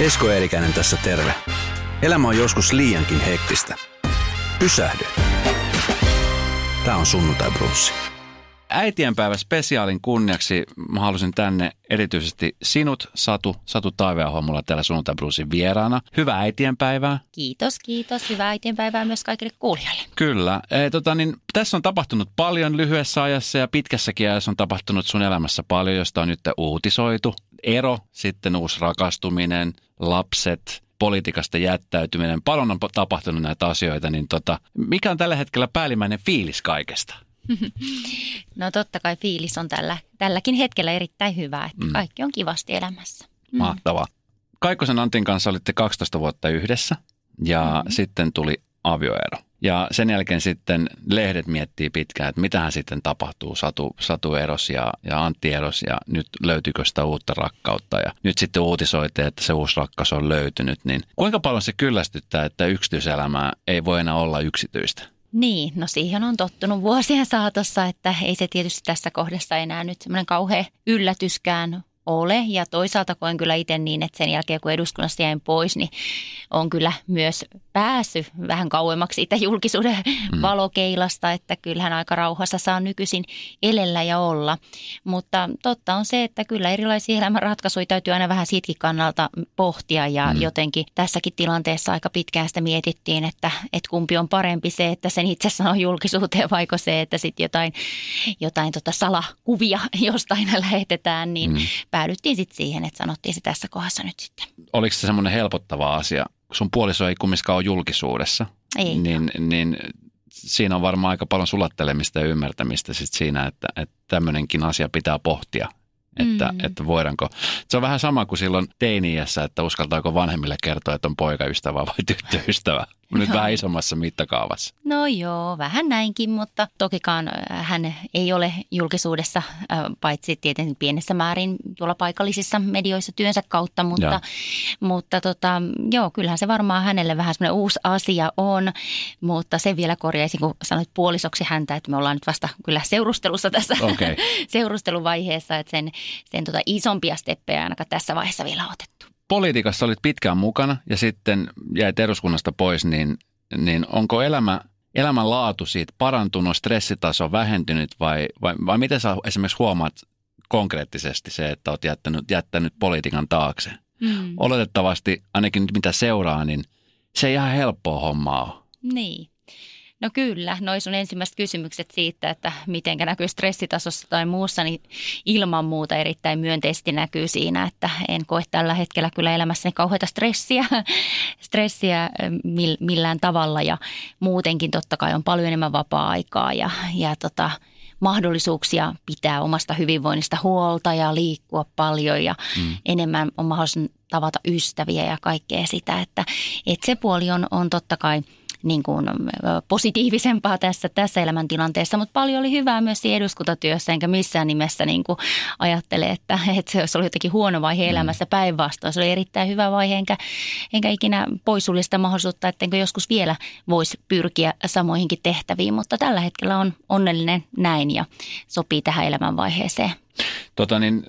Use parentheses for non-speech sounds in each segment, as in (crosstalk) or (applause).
Esko Eerikäinen tässä terve. Elämä on joskus liiankin hektistä. Pysähdy. Tämä on sunnuntai brunssi. Äitienpäivä spesiaalin kunniaksi mä halusin tänne erityisesti sinut, Satu, Satu Taiveaho, mulla täällä sunnuntai brunssin vieraana. Hyvää äitienpäivää. Kiitos, kiitos. Hyvää äitienpäivää myös kaikille kuulijoille. Kyllä. E, tota, niin, tässä on tapahtunut paljon lyhyessä ajassa ja pitkässäkin ajassa on tapahtunut sun elämässä paljon, josta on nyt uutisoitu. Ero, sitten uusi rakastuminen, lapset, politiikasta jättäytyminen. Paljon on tapahtunut näitä asioita, niin tota, mikä on tällä hetkellä päällimmäinen fiilis kaikesta? (laughs) No totta kai fiilis on tällä, tälläkin hetkellä erittäin hyvä, että mm. kaikki on kivasti elämässä. Mm. Mahtavaa. Kaikkosen Antin kanssa olitte 12 vuotta yhdessä ja mm. sitten tuli avioero. Ja sen jälkeen sitten lehdet miettii pitkään, että mitähän sitten tapahtuu. Satu, Satu eros ja, ja Antti eros ja nyt löytyykö sitä uutta rakkautta. Ja nyt sitten uutisoitte, että se uusi rakkaus on löytynyt. Niin kuinka paljon se kyllästyttää, että yksityiselämää ei voi enää olla yksityistä? Niin, no siihen on tottunut vuosien saatossa, että ei se tietysti tässä kohdassa enää nyt semmoinen kauhean yllätyskään ole. Ja toisaalta koen kyllä itse niin, että sen jälkeen kun eduskunnasta jäin pois, niin on kyllä myös päässyt vähän kauemmaksi siitä julkisuuden mm. valokeilasta, että kyllähän aika rauhassa saa nykyisin elellä ja olla. Mutta totta on se, että kyllä erilaisia elämänratkaisuja täytyy aina vähän siitäkin kannalta pohtia ja mm. jotenkin tässäkin tilanteessa aika pitkään sitä mietittiin, että, että kumpi on parempi se, että sen itse sanoo julkisuuteen vaiko se, että sitten jotain, jotain tota salakuvia (laughs) jostain lähetetään, niin mm päädyttiin sitten siihen, että sanottiin se tässä kohdassa nyt sitten. Oliko se semmoinen helpottava asia? Sun puoliso ei kumminkaan ole julkisuudessa. Ei. Niin, niin siinä on varmaan aika paljon sulattelemista ja ymmärtämistä sit siinä, että, että tämmöinenkin asia pitää pohtia. Että, mm. että voidaanko. Se on vähän sama kuin silloin teiniässä, että uskaltaako vanhemmille kertoa, että on poikaystävä vai tyttöystävä. Nyt vähän isommassa mittakaavassa. No joo, vähän näinkin, mutta tokikaan äh, hän ei ole julkisuudessa, äh, paitsi tietenkin pienessä määrin tuolla paikallisissa medioissa työnsä kautta, mutta, mutta tota, joo, kyllähän se varmaan hänelle vähän semmoinen uusi asia on, mutta sen vielä korjaisin, kun sanoit puolisoksi häntä, että me ollaan nyt vasta kyllä seurustelussa tässä okay. (laughs) seurusteluvaiheessa, että sen, sen tota isompia steppejä ainakaan tässä vaiheessa vielä otettu politiikassa olit pitkään mukana ja sitten jäit eduskunnasta pois, niin, niin onko elämä, elämän laatu siitä parantunut, stressitaso vähentynyt vai, vai, vai miten sä esimerkiksi huomaat konkreettisesti se, että olet jättänyt, jättänyt politiikan taakse? Mm. Oletettavasti, ainakin nyt mitä seuraa, niin se ei ihan helppoa hommaa ole. Niin. No kyllä, noin sun ensimmäiset kysymykset siitä, että miten näkyy stressitasossa tai muussa, niin ilman muuta erittäin myönteisesti näkyy siinä, että en koe tällä hetkellä kyllä elämässäni kauheita stressiä, (laughs) stressiä millään tavalla ja muutenkin totta kai on paljon enemmän vapaa-aikaa ja, ja tota, mahdollisuuksia pitää omasta hyvinvoinnista huolta ja liikkua paljon ja mm. enemmän on mahdollisuus tavata ystäviä ja kaikkea sitä, että, että se puoli on, on totta kai – niin kuin, positiivisempaa tässä, tässä elämäntilanteessa, mutta paljon oli hyvää myös siinä eduskuntatyössä, enkä missään nimessä niin kuin ajattele, että, että se oli jotenkin huono vaihe mm. elämässä päinvastoin. Se oli erittäin hyvä vaihe, enkä, enkä ikinä poissulje sitä mahdollisuutta, ettenkö joskus vielä voisi pyrkiä samoihinkin tehtäviin, mutta tällä hetkellä on onnellinen näin ja sopii tähän elämänvaiheeseen. Tota niin,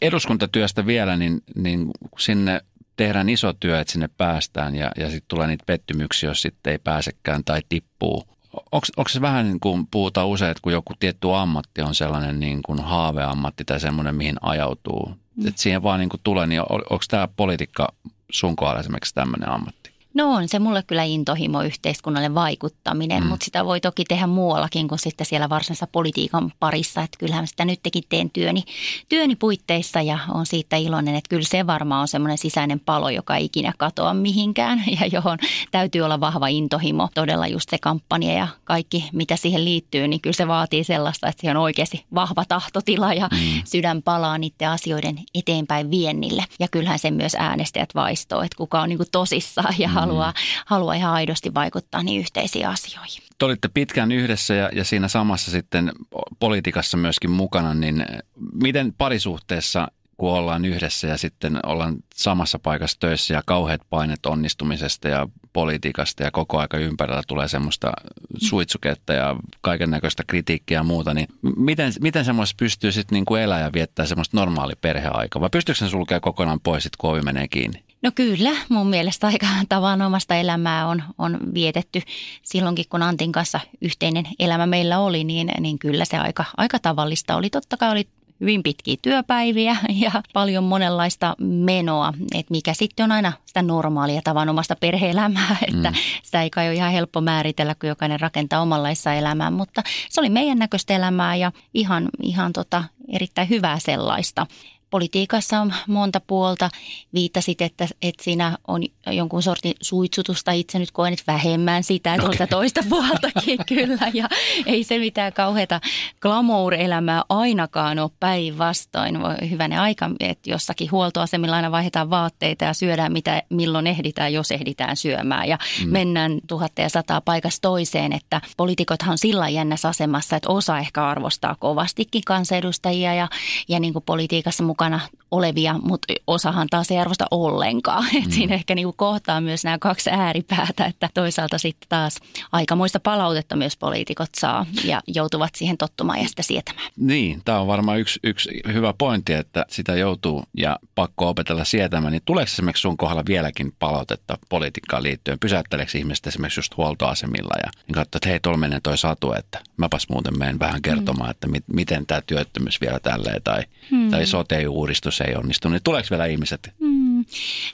eduskuntatyöstä vielä, niin, niin sinne tehdään iso työ, että sinne päästään ja, ja sitten tulee niitä pettymyksiä, jos sitten ei pääsekään tai tippuu. Onko se vähän niin kuin puhutaan usein, että kun joku tietty ammatti on sellainen niin kuin haaveammatti tai semmoinen, mihin ajautuu, mm. että siihen vaan niin kuin tulee, niin onko tämä politiikka sun kohdalla esimerkiksi tämmöinen ammatti? No on se mulle kyllä intohimo yhteiskunnalle vaikuttaminen, mm. mutta sitä voi toki tehdä muuallakin kuin sitten siellä varsinaisessa politiikan parissa. Että kyllähän sitä nytkin teen työni, työni puitteissa ja on siitä iloinen, että kyllä se varmaan on semmoinen sisäinen palo, joka ei ikinä katoa mihinkään (laughs) ja johon täytyy olla vahva intohimo. Todella just se kampanja ja kaikki, mitä siihen liittyy, niin kyllä se vaatii sellaista, että siihen on oikeasti vahva tahtotila ja mm. sydän palaa niiden asioiden eteenpäin viennille. Ja kyllähän sen myös äänestäjät vaistoo, että kuka on niin tosissaan ja mm haluaa, mm. haluaa ihan aidosti vaikuttaa niin yhteisiin asioihin. Te olitte pitkään yhdessä ja, ja siinä samassa sitten politiikassa myöskin mukana, niin miten parisuhteessa kun ollaan yhdessä ja sitten ollaan samassa paikassa töissä ja kauheat painet onnistumisesta ja politiikasta ja koko aika ympärillä tulee semmoista suitsuketta ja kaiken näköistä kritiikkiä ja muuta, niin miten, miten semmoista pystyy sitten niin elää ja viettää semmoista normaali perheaikaa vai pystyykö sen sulkea kokonaan pois sitten kun ovi menee kiinni? No kyllä, mun mielestä aika tavanomasta elämää on, on vietetty silloinkin, kun Antin kanssa yhteinen elämä meillä oli, niin, niin kyllä se aika, aika tavallista oli. Totta kai oli hyvin pitkiä työpäiviä ja paljon monenlaista menoa, että mikä sitten on aina sitä normaalia tavanomasta perhe-elämää, (laughs) että mm. sitä ei kai ole ihan helppo määritellä, kun jokainen rakentaa omanlaissa elämää, mutta se oli meidän näköistä elämää ja ihan, ihan tota, erittäin hyvää sellaista politiikassa on monta puolta. Viittasit, että, että siinä on jonkun sortin suitsutusta. Itse nyt koen nyt vähemmän sitä tuolta okay. toista puoltakin (laughs) kyllä. Ja ei se mitään kauheata glamour-elämää ainakaan ole päinvastoin. Hyvänä aika, että jossakin huoltoasemilla aina vaihdetaan vaatteita ja syödään mitä milloin ehditään, jos ehditään syömään. Ja mm. mennään tuhatta ja sataa paikasta toiseen, että poliitikothan on sillä jännässä asemassa, että osa ehkä arvostaa kovastikin kansanedustajia ja, ja niin kuin politiikassa mukaan mukana olevia, mutta osahan taas ei arvosta ollenkaan. (laughs) Mm. Siinä ehkä niinku kohtaa myös nämä kaksi ääripäätä, että toisaalta sitten taas aikamoista palautetta myös poliitikot saa ja joutuvat siihen tottumaan ja sitä sietämään. Niin, tämä on varmaan yksi, yksi hyvä pointti, että sitä joutuu ja pakko opetella sietämään. Niin tuleeko esimerkiksi sun kohdalla vieläkin palautetta politiikkaan liittyen? Pysäytteleekö ihmiset esimerkiksi just huoltoasemilla ja niin katsoo, että hei, tuolla menee toi satu, että mäpäs muuten menen vähän kertomaan, mm. että mit, miten tämä työttömyys vielä tälleen tai, mm. tai sote uudistus ei onnistu, niin tuleeko vielä ihmiset? Mm.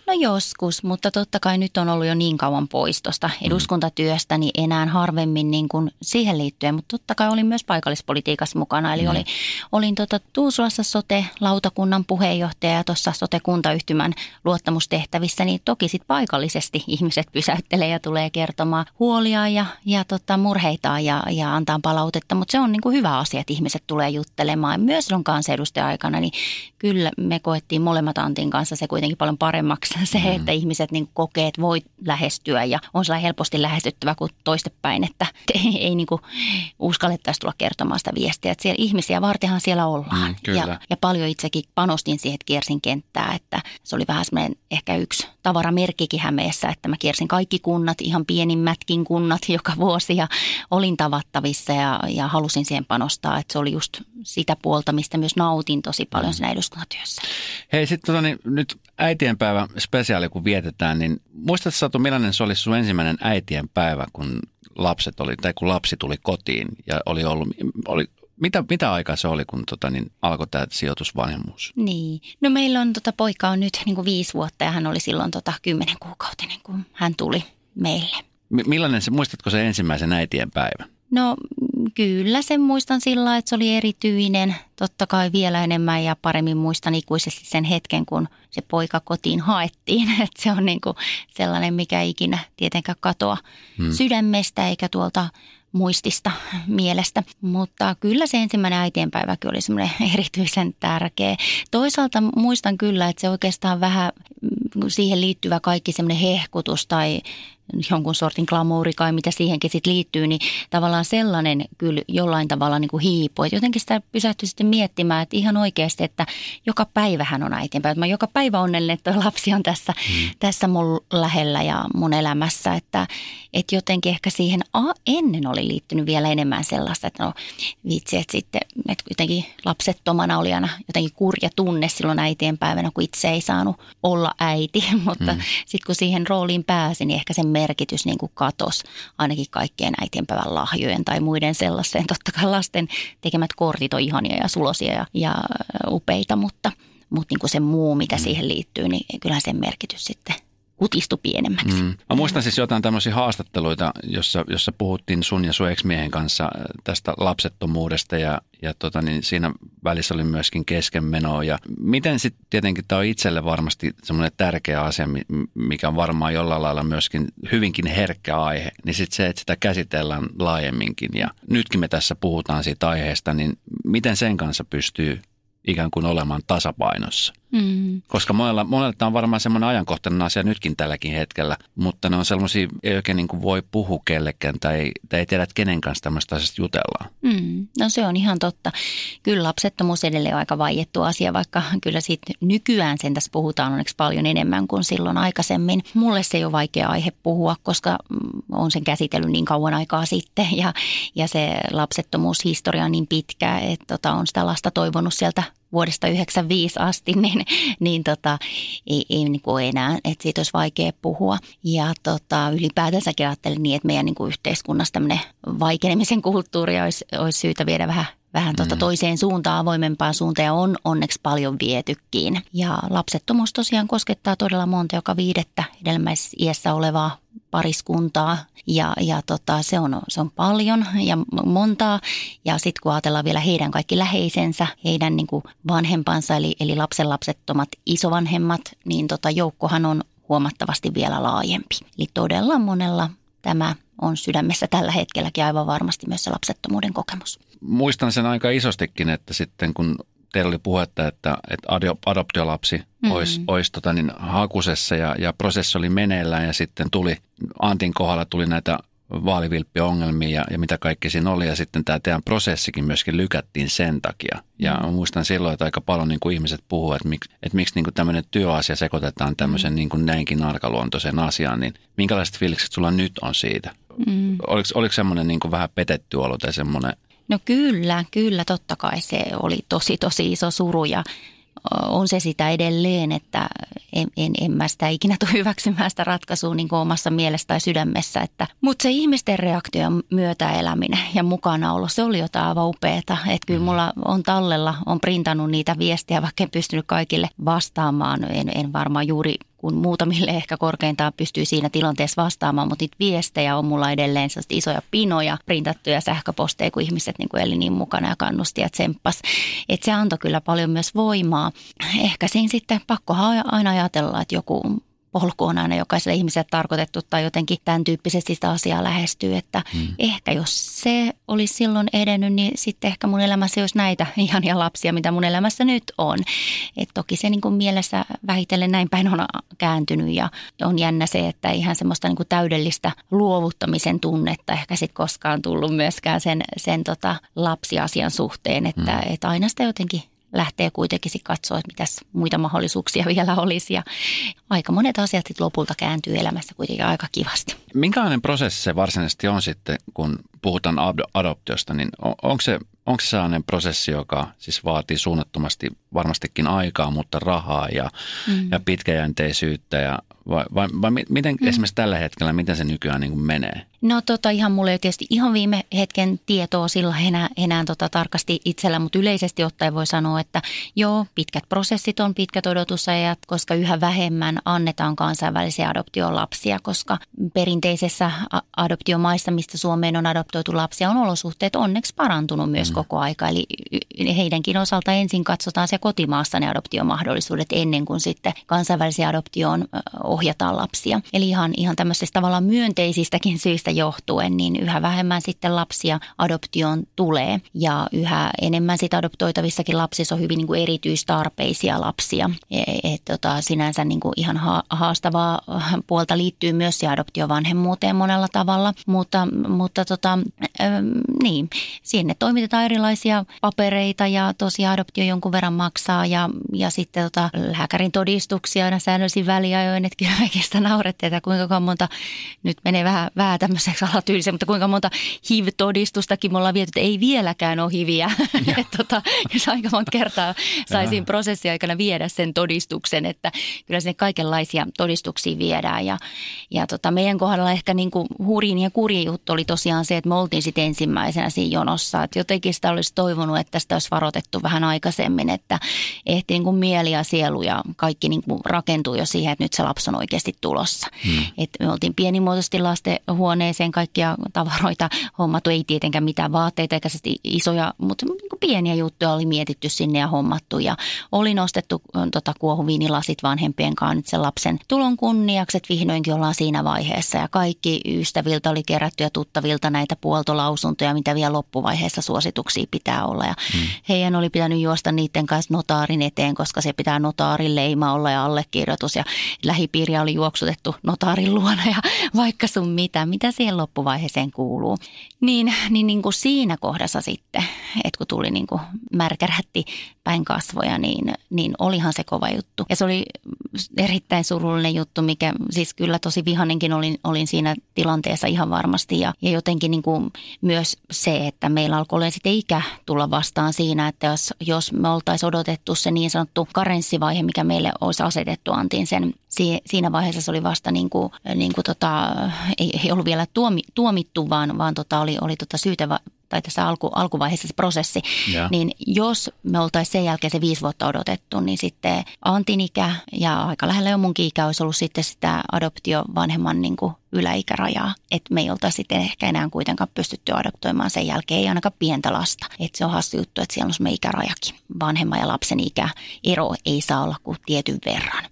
No joskus, mutta totta kai nyt on ollut jo niin kauan pois tuosta mm. eduskuntatyöstä, niin enää harvemmin niin kuin siihen liittyen, mutta totta kai olin myös paikallispolitiikassa mukana. Eli mm. oli, olin tota Tuusulassa sote-lautakunnan puheenjohtaja ja tuossa sote-kuntayhtymän luottamustehtävissä, niin toki sitten paikallisesti (laughs) ihmiset pysäyttelee ja tulee kertomaan huolia ja, ja tota murheitaan ja, ja antaa palautetta, mutta se on niin kuin hyvä asia, että ihmiset tulee juttelemaan. Myös silloin kansanedustajan aikana, niin kyllä me koettiin molemmat Antin kanssa se kuitenkin paljon paremmaksi (laughs) se, mm. että ihmiset niin kokee, että voi lähestyä ja on sellainen helposti lähestyttävä kuin toistepäin, että (laughs) ei, ei niin kuin uskallettaisi tulla kertomaan sitä viestiä. Että siellä ihmisiä vartenhan siellä ollaan. Mm, ja, ja paljon itsekin panostin siihen, että kiersin kenttää, että se oli vähän semmoinen ehkä yksi tavaramerkkikin Hämeessä, että mä kiersin kaikki kunnat, ihan pienimmätkin kunnat (laughs) joka vuosi ja olin tavattavissa ja, ja halusin siihen panostaa, että se oli just sitä puolta, mistä myös nautin tosi paljon mm. siinä eduskuntatyössä. Hei, sitten tota, niin, nyt äitienpäivä spesiaali kun vietetään, niin muistatko Satu, millainen se oli sun ensimmäinen äitienpäivä, kun lapset oli, tai kun lapsi tuli kotiin ja oli ollut, oli, mitä, mitä aikaa se oli, kun tota, niin alkoi tämä sijoitusvanhemmuus? Niin. No meillä on, tota, poika on nyt niin kuin viisi vuotta ja hän oli silloin tota, kymmenen kuukautinen, kun hän tuli meille. M- millainen se, muistatko se ensimmäisen äitien päivä? No kyllä sen muistan sillä että se oli erityinen. Totta kai vielä enemmän ja paremmin muistan ikuisesti sen hetken, kun se poika kotiin haettiin. (laughs) Että se on niin kuin sellainen, mikä ikinä tietenkään katoa hmm. sydämestä eikä tuolta muistista mielestä. Mutta kyllä se ensimmäinen äitienpäiväkin oli semmoinen (laughs) erityisen tärkeä. Toisaalta muistan kyllä, että se oikeastaan vähän mm, siihen liittyvä kaikki semmoinen hehkutus tai jonkun sortin glamouri kai mitä siihenkin sitten liittyy, niin tavallaan sellainen kyllä jollain tavalla niin kuin hiipuu. Et jotenkin sitä pysähtyi sitten miettimään, että ihan oikeasti, että joka päivähän on äitienpäivä. Mä joka päivä onnellinen, että lapsi on tässä, mm. tässä mun lähellä ja mun elämässä. Että, että jotenkin ehkä siihen a, ennen oli liittynyt vielä enemmän sellaista, että no vitsi, että sitten että jotenkin lapsettomana oli aina jotenkin kurja tunne silloin äitienpäivänä, kun itse ei saanut olla äiti. (laughs) Mutta mm. sitten kun siihen rooliin pääsi, niin ehkä sen merkitys niin kuin katos ainakin kaikkien äitienpäivän lahjojen tai muiden sellaiseen. Totta kai lasten tekemät kortit on ihania ja sulosia ja, ja upeita, mutta, mutta niin kuin se muu, mitä mm. siihen liittyy, niin kyllähän sen merkitys sitten kutistui pienemmäksi. Mm. Mä muistan siis jotain tämmöisiä haastatteluita, jossa, jossa puhuttiin sun ja sun ex-miehen kanssa äh, tästä lapsettomuudesta ja, ja tota, niin siinä välissä oli myöskin keskenmenoa. Ja miten sitten tietenkin tämä on itselle varmasti semmoinen tärkeä asia, mikä on varmaan jollain lailla myöskin hyvinkin herkkä aihe, niin sitten se, että sitä käsitellään laajemminkin. Ja nytkin me tässä puhutaan siitä aiheesta, niin miten sen kanssa pystyy ikään kuin olemaan tasapainossa. Mm. Koska monella, monella tämä on varmaan semmoinen ajankohtainen asia nytkin tälläkin hetkellä, mutta ne on sellaisia, ei oikein niin kuin voi puhua kellekään tai, tai ei tiedä, että kenen kanssa tämmöistä asiasta jutellaan. Mm. No se on ihan totta. Kyllä lapsettomuus edelleen on aika vaiettu asia, vaikka kyllä siitä nykyään sen tässä puhutaan onneksi paljon enemmän kuin silloin aikaisemmin. Mulle se ei ole vaikea aihe puhua, koska on sen käsitellyt niin kauan aikaa sitten ja, ja se lapsettomuushistoria on niin pitkä, että tota, on sitä lasta toivonut sieltä vuodesta 95 asti, (laughs) niin, niin tota, ei, ei niin kuin enää, että siitä olisi vaikea puhua. Ja tota, ylipäätänsäkin ajattelin niin, että meidän niin kuin yhteiskunnassa tämmöinen vaikenemisen kulttuuri olisi, olisi syytä viedä vähän vähän tuota mm. toiseen suuntaan, avoimempaan suuntaan ja on onneksi paljon vietykin. Ja lapsettomuus tosiaan koskettaa todella monta, joka viidettä iässä olevaa pariskuntaa ja, ja tota, se, on, se on paljon ja montaa. Ja sitten kun ajatellaan vielä heidän kaikki läheisensä, heidän niin kuin vanhempansa eli, eli lapsenlapsettomat isovanhemmat, niin tota, joukkohan on huomattavasti vielä laajempi. Eli todella monella tämä on sydämessä tällä hetkelläkin aivan varmasti myös se lapsettomuuden kokemus. Muistan sen aika isostikin, että sitten kun teillä oli puhetta, että, että adoptiolapsi mm-hmm. olisi, olisi tota niin, hakusessa ja, ja prosessi oli meneillään ja sitten tuli, Antin kohdalla tuli näitä vaalivilppiongelmia ja, ja mitä kaikki siinä oli. Ja sitten tämä teidän prosessikin myöskin lykättiin sen takia. Ja mm. muistan silloin, että aika paljon niin kuin ihmiset puhuu, että miksi, että miksi niin kuin tämmöinen työasia sekoitetaan tämmöisen mm. niin kuin näinkin arkaluontoisen asiaan. Niin minkälaiset fiilikset sulla nyt on siitä? Mm. Oliko, oliko semmoinen niin kuin vähän petetty olo tai semmoinen? No kyllä, kyllä totta kai se oli tosi tosi iso suru ja on se sitä edelleen, että en, en, en mä sitä ikinä (laughs) tule hyväksymään sitä ratkaisua niin omassa mielessä tai sydämessä. Että, mutta se ihmisten reaktio myötäeläminen ja mukanaolo, se oli jotain aivan upeata. Että kyllä mm. mulla on tallella, on printannut niitä viestiä, vaikka en pystynyt kaikille vastaamaan. En, en varmaan juuri kun muutamille ehkä korkeintaan pystyy siinä tilanteessa vastaamaan, mutta niitä viestejä on mulla edelleen isoja pinoja, printattuja sähköposteja, kun ihmiset niin kuin eli niin mukana ja kannusti ja tsemppas. Että se antoi kyllä paljon myös voimaa. Ehkä siinä sitten pakkohan aina ajatella, että joku polku on aina jokaiselle ihmiselle tarkoitettu tai jotenkin tämän tyyppisesti sitä asiaa lähestyy. Että hmm. ehkä jos se olisi silloin edennyt, niin sitten ehkä mun elämässä olisi näitä (laughs) ihania lapsia, mitä mun elämässä nyt on. Et toki se niin kuin mielessä vähitellen näin päin on kääntynyt ja on jännä se, että ihan semmoista niin kuin täydellistä luovuttamisen tunnetta ehkä sitten koskaan tullut myöskään sen, sen tota lapsiasian suhteen, että, hmm. että aina sitä jotenkin lähtee kuitenkin katsoa, että mitäs muita mahdollisuuksia (laughs) vielä olisi. Ja aika monet asiat sitten lopulta kääntyy elämässä kuitenkin aika kivasti. Minkälainen prosessi se varsinaisesti on sitten, kun puhutaan adoptiosta, niin on, onko se, onko se sellainen prosessi, joka siis vaatii suunnattomasti varmastikin aikaa, mutta rahaa ja, mm. ja pitkäjänteisyyttä ja vai, vai, vai miten mm. esimerkiksi tällä hetkellä, miten se nykyään niin kuin menee? No tota, ihan mulle ei tietysti ihan viime hetken tietoa sillä enää, enää tota, tarkasti itsellä, mutta yleisesti ottaen voi sanoa, että joo, pitkät prosessit on pitkät odotusajat, koska yhä vähemmän annetaan kansainvälisiä adoptiolapsia, koska perinteisessä adoptiomaissa, mistä Suomeen on adoptoitu lapsia, on olosuhteet onneksi parantunut myös mm. koko aika. Eli heidänkin osalta ensin katsotaan se kotimaassa ne adoptiomahdollisuudet ennen kuin sitten kansainvälisiä adoptioon ohjataan lapsia. Eli ihan, ihan tämmöisistä tavallaan myönteisistäkin syistä johtuen, niin yhä vähemmän sitten lapsia adoptioon tulee. Ja yhä enemmän sitä adoptoitavissakin lapsissa on hyvin niin kuin erityistarpeisia lapsia. Et, et, tota, sinänsä niin kuin ihan haastavaa puolta liittyy myös se adoptiovanhemmuuteen monella tavalla, mutta, mutta tota, ähm, niin, sinne toimitetaan erilaisia papereita ja tosiaan adoptio jonkun verran maksaa ja, ja sitten tota, lääkärin todistuksia aina säännöllisin väliajoin, että kyllä mekin naurettiin, että kuinka monta, nyt menee vähän, vähän tämmöiseksi alatyylisen, mutta kuinka monta HIV-todistustakin me ollaan viety, että ei vieläkään ole HIViä. (laughs) että tota, jos aika monta kertaa saisin prosessin aikana viedä sen todistuksen, että kyllä sinne kaikenlaisia todistuksia viedään. Ja, ja tota, meidän kohdalla ehkä niin kuin hurin ja kurjin juttu oli tosiaan se, että me oltiin sitten ensimmäisenä siinä jonossa. Että jotenkin sitä olisi toivonut, että sitä olisi varoitettu vähän aikaisemmin, että ehti niin kuin mieli ja sielu ja kaikki niin kuin rakentuu jo siihen, että nyt se lapsi on oikeasti tulossa. Hmm. Et me oltiin pienimuotoisesti lastenhuoneeseen kaikkia tavaroita hommattu, ei tietenkään mitään vaatteita eikä isoja, mutta niin pieniä juttuja oli mietitty sinne ja hommattu. Ja oli nostettu tota, kuohuviinilasit vanhempien kanssa sen lapsen tulon kunniaksi, että vihdoinkin ollaan siinä vaiheessa. Ja kaikki ystäviltä oli kerätty ja tuttavilta näitä puoltolausuntoja, mitä vielä loppuvaiheessa suosituksia pitää olla. Ja hmm. heidän oli pitänyt juosta niiden kanssa notaarin eteen, koska se pitää notaarin leima olla ja allekirjoitus. Ja lähipiiriä oli juoksutettu notaarin luona ja vaikka sun mitä. Mitä siihen loppuvaiheeseen kuuluu. Niin, niin, niin kuin siinä kohdassa sitten, että kun tuli niin kuin märkärätti päin kasvoja, niin, niin olihan se kova juttu. Ja se oli erittäin surullinen juttu, mikä siis kyllä tosi vihanenkin olin, olin siinä tilanteessa ihan varmasti. Ja, ja jotenkin niin kuin myös se, että meillä alkoi olla sitten ikä tulla vastaan siinä, että jos, jos me oltaisiin odotettu se niin sanottu karenssivaihe, mikä meille olisi asetettu, antiin sen siinä vaiheessa se oli vasta niin kuin, niin kuin tota, ei, ei ollut vielä tuomi, tuomittu, vaan, vaan tota oli, oli tota syytä tai tässä alku, alkuvaiheessa se prosessi, ja. niin jos me oltaisiin sen jälkeen se viisi vuotta odotettu, niin sitten Antin ikä ja aika lähellä jo munkin ikä olisi ollut sitten sitä adoptiovanhemman niin kuin yläikärajaa. Että me ei oltaisi sitten ehkä enää kuitenkaan pystytty adoptoimaan sen jälkeen, ei ainakaan pientä lasta. Että se on hassu juttu, että siellä on semmoinen ikärajakin. Vanhemman ja lapsen ikä ero ei saa olla kuin tietyn verran.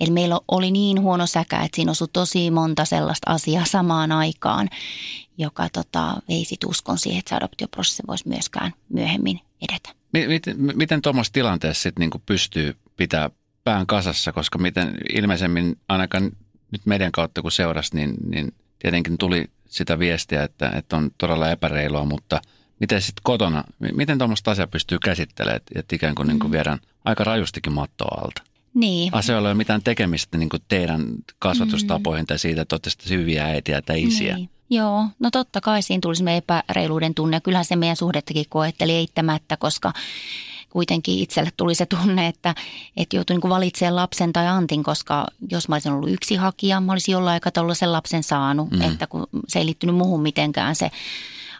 Eli meillä oli niin huono säkä, että siinä osui tosi monta sellaista asiaa samaan aikaan, joka tota, veisi uskon siihen, että se adoptioprosessi voisi myöskään myöhemmin edetä. Miten, miten tuommoisessa tilanteessa sit niinku pystyy pitää pään kasassa, koska miten ilmeisemmin ainakaan nyt meidän kautta kun seurasi, niin, niin tietenkin tuli sitä viestiä, että, että on todella epäreilua, mutta miten sitten kotona, miten tuommoista asiaa pystyy käsittelemään, että ikään kuin, mm. niin kuin viedään aika rajustikin mattoa alta? Niin. Asioilla ei ole mitään tekemistä niin kuin teidän kasvatustapoihin mm. tai siitä, että olette hyviä äitiä tai isiä. Niin. Joo, no totta kai siinä tuli semmoinen epäreiluuden tunne. Kyllähän se meidän suhdettakin koetteli eittämättä, koska kuitenkin itselle tuli se tunne, että, että joutui niin valitsemaan lapsen tai antin, koska jos mä olisin ollut yksi hakija, mä olisin jollain aikataululla sen lapsen saanut, mm. että kun se ei liittynyt muuhun mitenkään se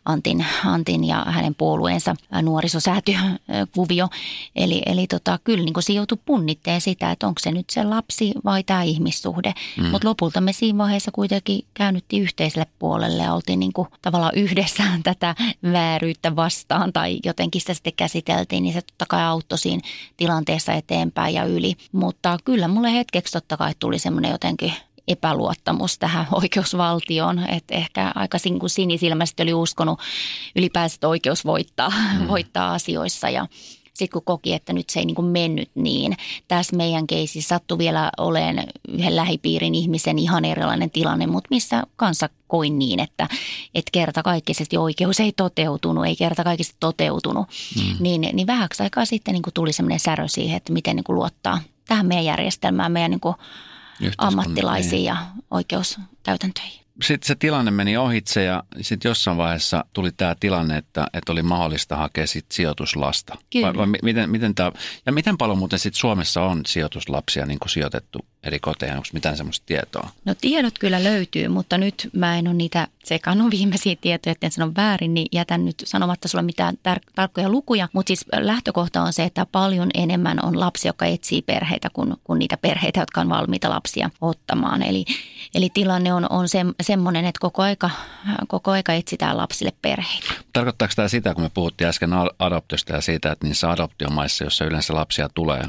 Antin, Antin ja hänen puolueensa nuorisosäätiökuvio. Eli, eli tota, kyllä niin se joutui punnitteen sitä, että onko se nyt se lapsi vai tämä ihmissuhde. Mm. Mutta lopulta me siinä vaiheessa kuitenkin käännyttiin yhteiselle puolelle ja oltiin niin kuin tavallaan yhdessä (laughs) tätä vääryyttä vastaan tai jotenkin sitä sitten käsiteltiin, niin se totta kai auttoi siinä tilanteessa eteenpäin ja yli. Mutta kyllä mulle hetkeksi totta kai tuli semmoinen jotenkin epäluottamus tähän (laughs) oikeusvaltioon. Että ehkä aika niin sinisilmäisesti oli uskonut ylipäänsä, että oikeus voittaa, mm. (laughs) voittaa asioissa ja sitten kun koki, että nyt se ei niin kuin mennyt niin. Tässä meidän keisissä sattui vielä olemaan yhden lähipiirin ihmisen ihan erilainen tilanne, mutta missä kanssa koin niin, että, että kerta kaikkisesti oikeus ei toteutunut, ei kerta kaikisesti toteutunut. Mm. Niin, niin vähäksi aikaa sitten niin kuin tuli semmoinen särö siihen, että miten niin luottaa tähän meidän järjestelmään, meidän niin ammattilaisiin ja oikeuskäytäntöihin sitten se tilanne meni ohitse ja sitten jossain vaiheessa tuli tämä tilanne, että, että oli mahdollista hakea sit sijoituslasta. Kyllä. Vai, vai miten, miten tää, ja miten paljon muuten sit Suomessa on sijoituslapsia niin sijoitettu eri koteihin? Onko mitään semmoista tietoa? No tiedot kyllä löytyy, mutta nyt mä en ole niitä sekannut (laughs) viimeisiä tietoja, etten sano väärin, niin jätän nyt sanomatta sulle mitään tar- tarkkoja lukuja. Mutta siis lähtökohta on se, että paljon enemmän on lapsia, jotka etsii perheitä kuin, kuin niitä perheitä, jotka on valmiita lapsia ottamaan. Eli, eli tilanne on, on se, semmoinen, että koko aika, koko aika etsitään lapsille perheitä. Tarkoittaako tämä sitä, kun me puhuttiin äsken adoptiosta ja siitä, että niissä adoptiomaissa, joissa yleensä lapsia tulee,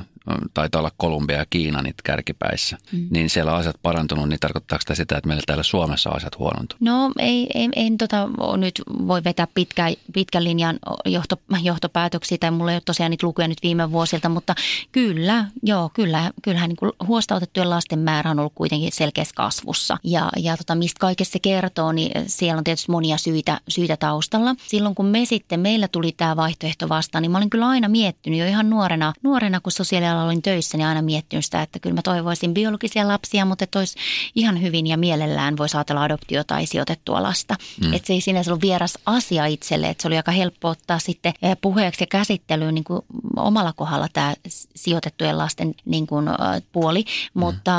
taitaa olla Kolumbia ja Kiina niitä kärkipäissä, mm. niin siellä on asiat parantunut, niin tarkoittaako sitä sitä, että meillä täällä Suomessa on asiat huonontunut? No ei, ei en tota, nyt voi vetää pitkä, pitkän linjan johto, johtopäätöksiä, tai mulla ei ole tosiaan niitä lukuja nyt viime vuosilta, mutta kyllä, joo, kyllä, kyllähän niin huostautettujen lasten määrä on ollut kuitenkin selkeässä kasvussa. Ja, ja tota, mistä kaikessa se kertoo, niin siellä on tietysti monia syitä, syitä taustalla. Silloin kun me sitten, meillä tuli tämä vaihtoehto vastaan, niin mä olin kyllä aina miettinyt jo ihan nuorena, nuorena kun sosiaali alalla olin töissä, niin aina miettinyt sitä, että kyllä mä toivoisin biologisia lapsia, mutta että olisi ihan hyvin ja mielellään voisi ajatella adoptio tai sijoitettua lasta. Mm. Että se ei sinänsä ollut vieras asia itselle, että se oli aika helppo ottaa sitten eh, puheeksi ja käsittelyyn niin kuin omalla kohdalla tämä sijoitettujen lasten niin kuin, puoli, mm. mutta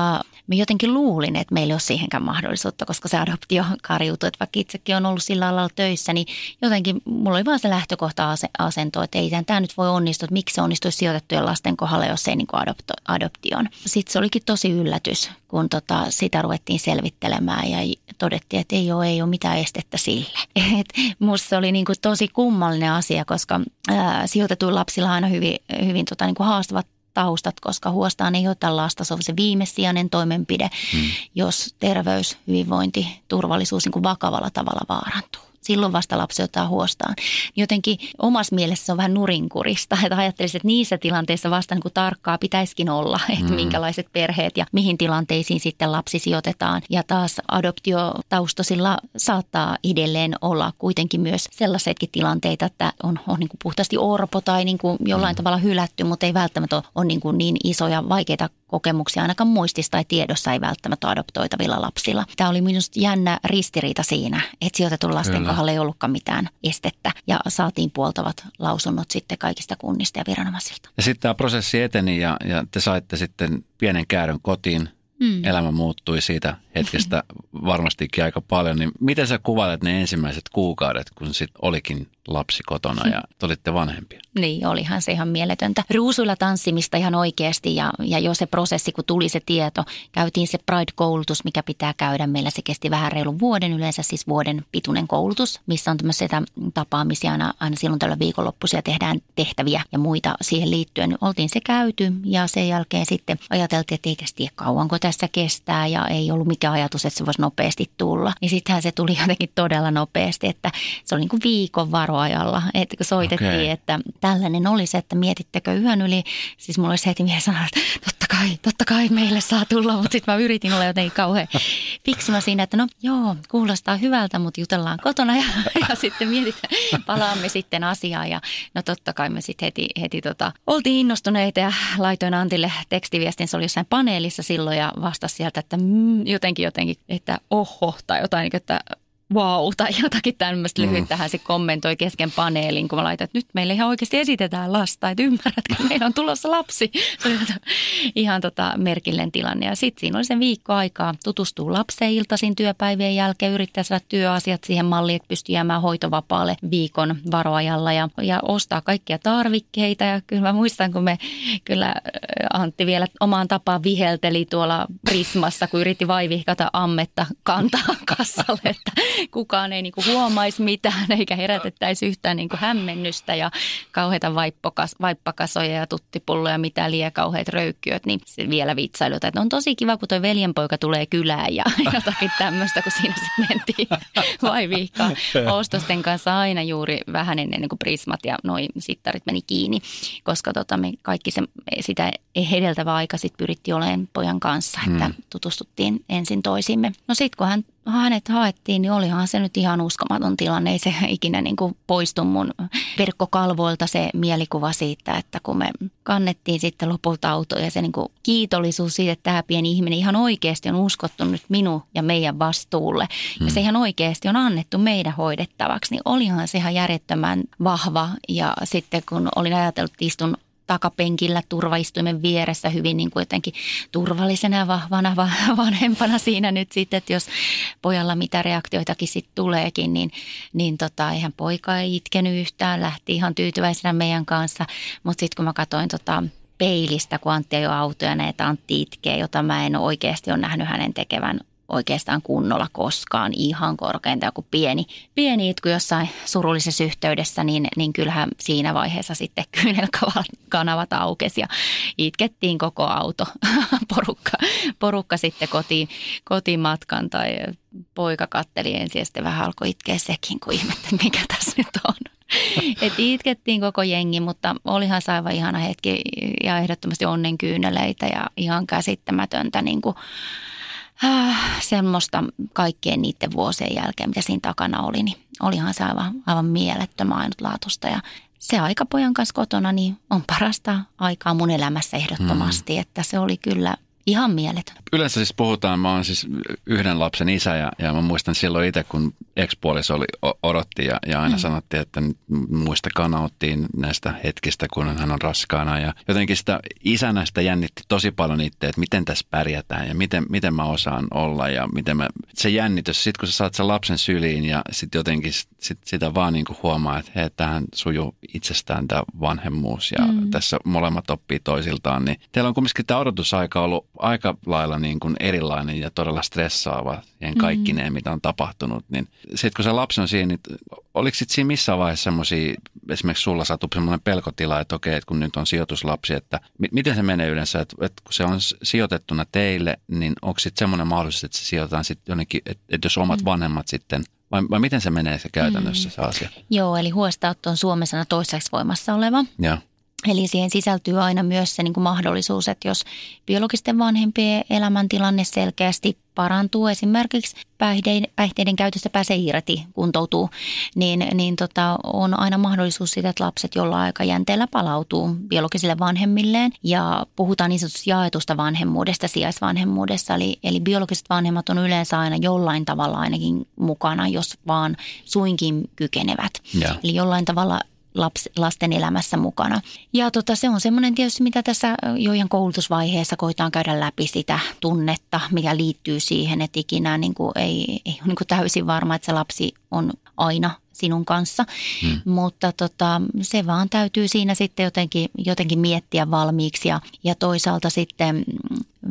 mä jotenkin luulin, että meillä ei ole siihenkään mahdollisuutta, koska se adoptio (laughs) kariutui, että vaikka itsekin on ollut sillä alalla töissä, niin jotenkin mulla oli vaan se lähtökohta asento, että ei tämä nyt voi onnistua, että miksi se onnistuisi sijoitettujen lasten kohdalla, jos se niin kuin adopto, adoption. Sitten se olikin tosi yllätys, kun tota, sitä ruvettiin selvittelemään ja todettiin, että ei ole, ei ole mitään estettä sille. (laughs) Et musta se oli niin kuin tosi kummallinen asia, koska ää, sijoitetuilla lapsilla on aina hyvin, hyvin tota, niin kuin haastavat taustat, koska huostaan ei ota lasta. Se on se viimesijainen toimenpide, hmm. jos terveys, hyvinvointi, turvallisuus niin kuin vakavalla tavalla vaarantuu silloin vasta lapsi ottaa huostaan. Jotenkin omassa mielessä se on vähän nurinkurista, että ajattelisin, että niissä tilanteissa vasta niin kuin tarkkaa pitäisikin olla, että mm. minkälaiset perheet ja mihin tilanteisiin sitten lapsi sijoitetaan. Ja taas adoptiotaustosilla saattaa edelleen olla kuitenkin myös sellaisetkin tilanteita, että on, on niin kuin puhtaasti orpo tai niin kuin jollain mm. tavalla hylätty, mutta ei välttämättä ole niin, kuin niin isoja vaikeita kokemuksia ainakaan muistissa tai tiedossa ei välttämättä adoptoitavilla lapsilla. Tämä oli minusta jännä ristiriita siinä, että sijoitetun lasten Kyllä. kohdalla ei ollutkaan mitään estettä ja saatiin puoltavat lausunnot sitten kaikista kunnista ja viranomaisilta. Ja sitten tämä prosessi eteni ja, ja te saitte sitten pienen käärön kotiin. Mm. Elämä muuttui siitä hetkestä varmastikin aika paljon. Niin miten sä kuvailet ne ensimmäiset kuukaudet, kun sit olikin lapsi kotona ja olitte vanhempia? Niin, olihan se ihan mieletöntä. Ruusuilla tanssimista ihan oikeasti ja, ja jo se prosessi, kun tuli se tieto, käytiin se Pride-koulutus, mikä pitää käydä. Meillä se kesti vähän reilun vuoden, yleensä siis vuoden pituinen koulutus, missä on tämmöisiä tapaamisia aina, aina silloin tällä viikonloppuisia tehdään tehtäviä ja muita siihen liittyen. Oltiin se käyty ja sen jälkeen sitten ajateltiin, että ei tiedä kauanko tässä kestää ja ei ollut mikään ajatus, että se voisi nopeasti tulla. Niin sittenhän se tuli jotenkin todella nopeasti, että se oli niin kuin viikon varoajalla, että kun soitettiin, okay. että tällainen oli se, että mietittekö yön yli. Siis mulla olisi heti mielessä sanoa, että totta kai, totta kai meille saa tulla, mutta sitten mä yritin olla jotenkin kauhean (laughs) fiksuna siinä, että no joo, kuulostaa hyvältä, mutta jutellaan kotona ja, (laughs) ja sitten mietitään, palaamme sitten asiaan. Ja no totta kai me sitten heti, heti tota, oltiin innostuneita ja laitoin Antille tekstiviestin, se oli jossain paneelissa silloin ja vastasi sieltä, että mm, jotenkin jotenkin, että oho tai jotain, niin että wow tai jotakin tämmöistä mm. lyhyttähän se kommentoi kesken paneelin, kun mä laitan, että nyt meille ihan oikeasti esitetään lasta, että ymmärrätkö, meillä on tulossa lapsi. Se oli ihan tota merkillen tilanne. Ja sitten siinä oli sen viikko aikaa tutustua lapseen iltaisin työpäivien jälkeen, yrittää saada työasiat siihen malliin, että pystyy jäämään hoitovapaalle viikon varoajalla ja, ja ostaa kaikkia tarvikkeita. Ja kyllä mä muistan, kun me kyllä Antti vielä omaan tapaan vihelteli tuolla Prismassa, kun yritti vaivihkata ammetta kantaa kassalle, että kukaan ei niinku huomaisi mitään eikä herätettäisi yhtään niinku hämmennystä ja kauheita vaippokas, vaippakasoja ja tuttipulloja, mitä liian kauheat röykkyöt, niin se vielä vitsailut, että on tosi kiva, kun tuo veljenpoika tulee kylään ja (laughs) jotakin tämmöistä, kun siinä sitten mentiin vai vihkaa ostosten kanssa aina juuri vähän ennen kuin prismat ja noin sittarit meni kiinni, koska tota, me kaikki se, sitä edeltävä aika sitten pyrittiin olemaan pojan kanssa, että hmm. tutustuttiin ensin toisimme. No sitten kun hän hänet haettiin, niin olihan se nyt ihan uskomaton tilanne. Ei se ikinä niin kuin poistu mun verkkokalvoilta se mielikuva siitä, että kun me kannettiin sitten lopulta auto ja se niin kuin kiitollisuus siitä, että tämä pieni ihminen ihan oikeasti on uskottu nyt minun ja meidän vastuulle. Hmm. Ja se ihan oikeasti on annettu meidän hoidettavaksi, niin olihan se ihan järjettömän vahva. Ja sitten kun olin ajatellut, että istun takapenkillä turvaistuimen vieressä hyvin niin kuin jotenkin turvallisena ja vahvana (laughs) vanhempana siinä nyt sitten, että jos pojalla mitä reaktioitakin sitten tuleekin, niin, niin tota, eihän poika ei itkenyt yhtään, lähti ihan tyytyväisenä meidän kanssa, mutta sitten kun mä katsoin tota, peilistä, kun Antti jo autoja näitä Antti itkee, jota mä en oikeasti ole nähnyt hänen tekevän oikeastaan kunnolla koskaan, ihan korkeinta joku pieni, pieni itku jossain surullisessa yhteydessä, niin, niin kyllähän siinä vaiheessa sitten (laughs) kyynelkanavat aukesi ja itkettiin koko auto, (laughs) porukka, porukka sitten kotiin, kotiin matkan tai poika katteli ensin ja sitten vähän alkoi itkeä sekin, kun ihmettä, (laughs) mikä tässä nyt on. Et itkettiin koko jengi, mutta olihan se aivan ihana hetki ja ehdottomasti onnenkyyneleitä ja ihan käsittämätöntä niin kuin semmoista kaikkien niiden vuosien jälkeen, mitä siinä takana oli, niin olihan se aivan, aivan mielettömän ainutlaatuista. Ja se aika pojan kanssa kotona niin on parasta aikaa mun elämässä ehdottomasti, mm. että se oli kyllä Ihan mieletön. Yleensä siis puhutaan, mä oon siis yhden lapsen isä ja, ja mä muistan silloin itse, kun ekspuoliso oli, odotti ja, ja aina mm. sanottiin, että muistakaa nauttiin näistä hetkistä, kun hän on raskaana. Ja jotenkin sitä isänä sitä jännitti tosi paljon itse, että miten tässä pärjätään ja miten, miten mä osaan olla ja miten mä, se jännitys, sitten kun sä saat sen lapsen syliin ja sitten jotenkin sit, sitä vaan niin kuin huomaa, että hei, tähän sujuu itsestään tämä vanhemmuus ja mm. tässä molemmat oppii toisiltaan, niin teillä on kumminkin tämä odotusaika ollut aika lailla niin kuin erilainen ja todella stressaava ja kaikkineen, mm-hmm. mitä on tapahtunut. Niin sitten kun se lapsi on siinä, niin oliko sitten siinä missään vaiheessa semmoisia, esimerkiksi sulla sattuu semmoinen pelkotila, että okei, että kun nyt on sijoituslapsi, että m- miten se menee yleensä, että, että kun se on sijoitettuna teille, niin onko sitten semmoinen mahdollisuus, että se sijoitetaan sitten jonnekin, että, että jos omat mm-hmm. vanhemmat sitten Vai, vai miten se menee se käytännössä mm. se asia? Joo, eli huostaanotto on Suomessa toistaiseksi voimassa oleva. Ja. Eli siihen sisältyy aina myös se niin kuin mahdollisuus, että jos biologisten vanhempien elämäntilanne selkeästi parantuu, esimerkiksi päihteiden, päihteiden käytöstä pääsee irti, kuntoutuu, niin, niin tota, on aina mahdollisuus siitä, että lapset jollain aikajänteellä palautuu biologisille vanhemmilleen. Ja puhutaan niin sanotusta jaetusta vanhemmuudesta, sijaisvanhemmuudesta, eli, eli biologiset vanhemmat on yleensä aina jollain tavalla ainakin mukana, jos vaan suinkin kykenevät. Ja. Eli jollain tavalla laps, lasten elämässä mukana. Ja tota, se on semmoinen tietysti, mitä tässä jo ihan koulutusvaiheessa koitaan käydä läpi sitä tunnetta, mikä liittyy siihen, että ikinä niin kuin ei, ei ole niin kuin täysin varma, että se lapsi on aina sinun kanssa. Hmm. Mutta tota, se vaan täytyy siinä sitten jotenkin, jotenkin miettiä valmiiksi. Ja, ja toisaalta sitten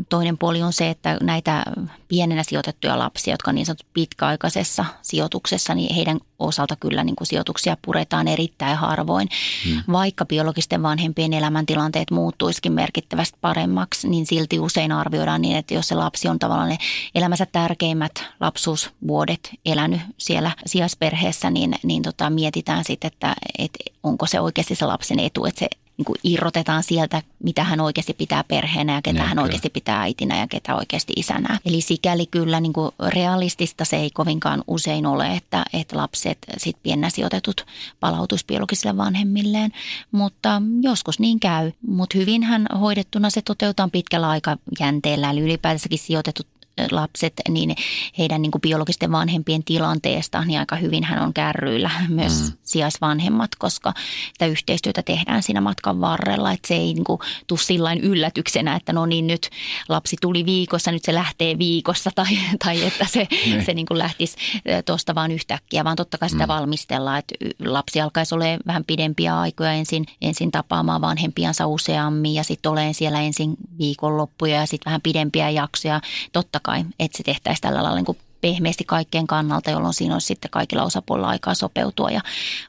toinen puoli on se, että näitä pienenä sijoitettuja lapsia, jotka on niin sanottu pitkäaikaisessa sijoituksessa, niin heidän osalta kyllä niin kuin sijoituksia puretaan erittäin harvoin. Hmm. Vaikka biologisten vanhempien elämäntilanteet muuttuisikin merkittävästi paremmaksi, niin silti usein arvioidaan niin, että jos se lapsi on tavallaan ne elämänsä tärkeimmät lapsuusvuodet elänyt siellä sijaisperheessä, niin, niin tota, mietitään sitten, että, että onko se oikeasti se lapsen etu, että se niin kuin irrotetaan sieltä, mitä hän oikeasti pitää perheenä ja ketä ja, hän kyllä. oikeasti pitää äitinä ja ketä oikeasti isänä. Eli sikäli kyllä niin kuin realistista se ei kovinkaan usein ole, että, että lapset sit piennä sijoitetut palautus biologisille vanhemmilleen, mutta joskus niin käy. Mutta hyvinhän hoidettuna se toteutetaan pitkällä aikajänteellä, eli ylipäätänsäkin sijoitetut lapset, niin heidän niin kuin biologisten vanhempien tilanteesta, niin aika hyvin hän on kärryillä myös mm. sijaisvanhemmat, koska sitä yhteistyötä tehdään siinä matkan varrella, että se ei niin kuin tule sillain yllätyksenä, että no niin nyt lapsi tuli viikossa, nyt se lähtee viikossa tai, tai että se, niin. se niin kuin lähtisi tuosta vaan yhtäkkiä, vaan totta kai sitä mm. valmistellaan, että lapsi alkaisi olla vähän pidempiä aikoja ensin, ensin tapaamaan vanhempiansa useammin ja sitten olen siellä ensin viikonloppuja ja sitten vähän pidempiä jaksoja. Totta kai, että se tehtäisiin tällä lailla niin kuin pehmeästi kaikkien kannalta, jolloin siinä olisi sitten kaikilla osapuolilla aikaa sopeutua ja